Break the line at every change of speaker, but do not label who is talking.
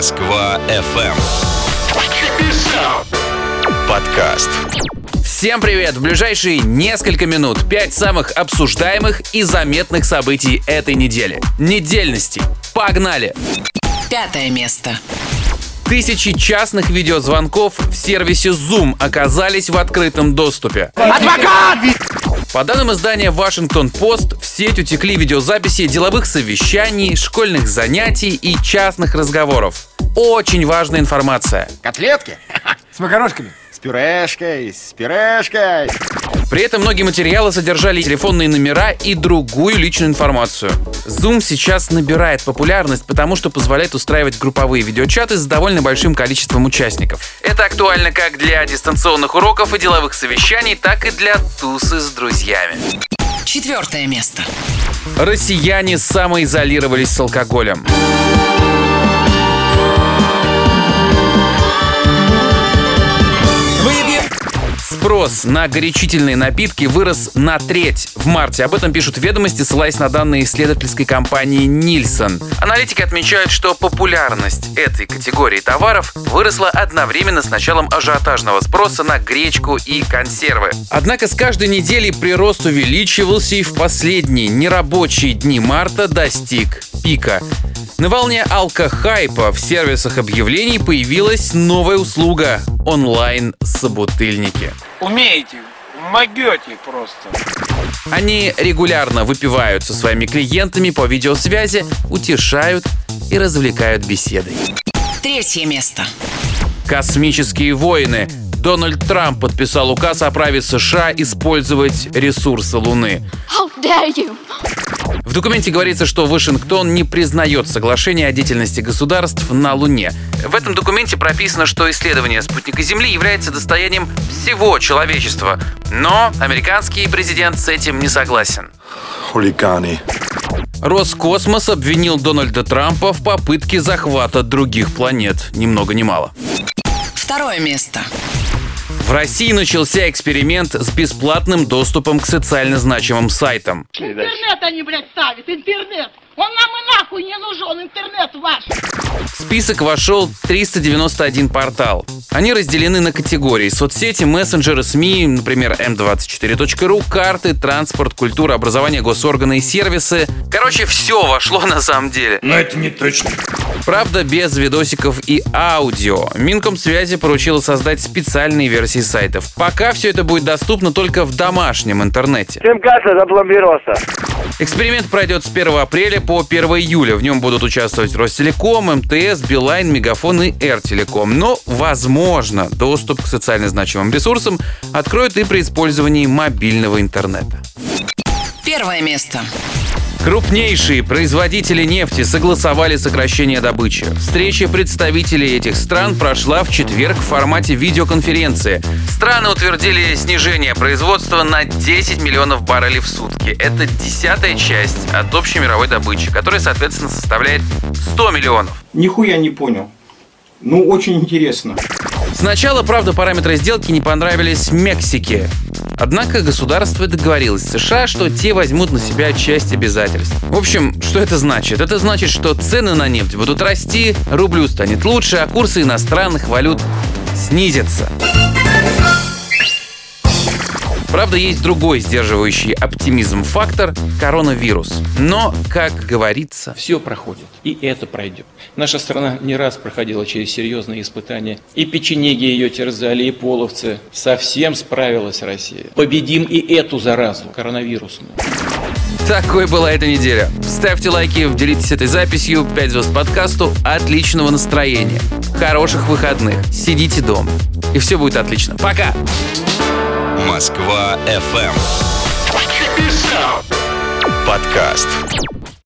Москва FM. Подкаст.
Всем привет! В ближайшие несколько минут пять самых обсуждаемых и заметных событий этой недели. Недельности. Погнали!
Пятое место.
Тысячи частных видеозвонков в сервисе Zoom оказались в открытом доступе.
Адвокат!
По данным издания Washington Post, в сеть утекли видеозаписи деловых совещаний, школьных занятий и частных разговоров. Очень важная информация.
Котлетки? С макарошками? С пюрешкой, с пюрешкой.
При этом многие материалы содержали телефонные номера и другую личную информацию. Zoom сейчас набирает популярность, потому что позволяет устраивать групповые видеочаты с довольно большим количеством участников. Это актуально как для дистанционных уроков и деловых совещаний, так и для тусы с друзьями.
Четвертое место.
Россияне самоизолировались с алкоголем. Спрос на горячительные напитки вырос на треть в марте. Об этом пишут ведомости, ссылаясь на данные исследовательской компании Нильсон. Аналитики отмечают, что популярность этой категории товаров выросла одновременно с началом ажиотажного спроса на гречку и консервы. Однако с каждой недели прирост увеличивался и в последние нерабочие дни марта достиг пика. На волне алкохайпа в сервисах объявлений появилась новая услуга – онлайн-собутыльники.
Умеете, могете просто.
Они регулярно выпивают со своими клиентами по видеосвязи, утешают и развлекают беседой.
Третье место.
Космические войны. Дональд Трамп подписал указ о праве США использовать ресурсы Луны. В документе говорится, что Вашингтон не признает соглашение о деятельности государств на Луне. В этом документе прописано, что исследование спутника Земли является достоянием всего человечества. Но американский президент с этим не согласен.
Хулиганы.
Роскосмос обвинил Дональда Трампа в попытке захвата других планет. Ни много ни мало.
Второе место.
В России начался эксперимент с бесплатным доступом к социально значимым сайтам.
Интернет они, блядь, ставят, интернет. Он нам и нахуй не нужен, интернет ваш.
В список вошел 391 портал. Они разделены на категории соцсети, мессенджеры, СМИ, например, m24.ru, карты, транспорт, культура, образование, госорганы и сервисы. Короче, все вошло на самом деле.
Но это не точно.
Правда, без видосиков и аудио. Минкомсвязи поручила создать специальные версии сайтов. Пока все это будет доступно только в домашнем интернете.
Сим-карта запломбировался.
Эксперимент пройдет с 1 апреля по 1 июля. В нем будут участвовать Ростелеком, МТС, Билайн, Мегафон и Эртелеком. Но, возможно, доступ к социально значимым ресурсам откроют и при использовании мобильного интернета.
Первое место.
Крупнейшие производители нефти согласовали сокращение добычи. Встреча представителей этих стран прошла в четверг в формате видеоконференции. Страны утвердили снижение производства на 10 миллионов баррелей в сутки. Это десятая часть от общей мировой добычи, которая, соответственно, составляет 100 миллионов.
Нихуя не понял. Ну, очень интересно.
Сначала, правда, параметры сделки не понравились Мексике. Однако государство договорилось с США, что те возьмут на себя часть обязательств. В общем, что это значит? Это значит, что цены на нефть будут расти, рублю станет лучше, а курсы иностранных валют снизятся. Правда, есть другой сдерживающий оптимизм фактор – коронавирус. Но, как говорится,
Все проходит, и это пройдет. Наша страна не раз проходила через серьезные испытания. И печенеги ее терзали, и половцы. Совсем справилась Россия. Победим и эту заразу, коронавирусную.
такой была эта неделя. Ставьте лайки, делитесь этой записью, 5 звезд подкасту, отличного настроения, хороших выходных, сидите дома, и все будет отлично. Пока!
Москва FM. Подкаст.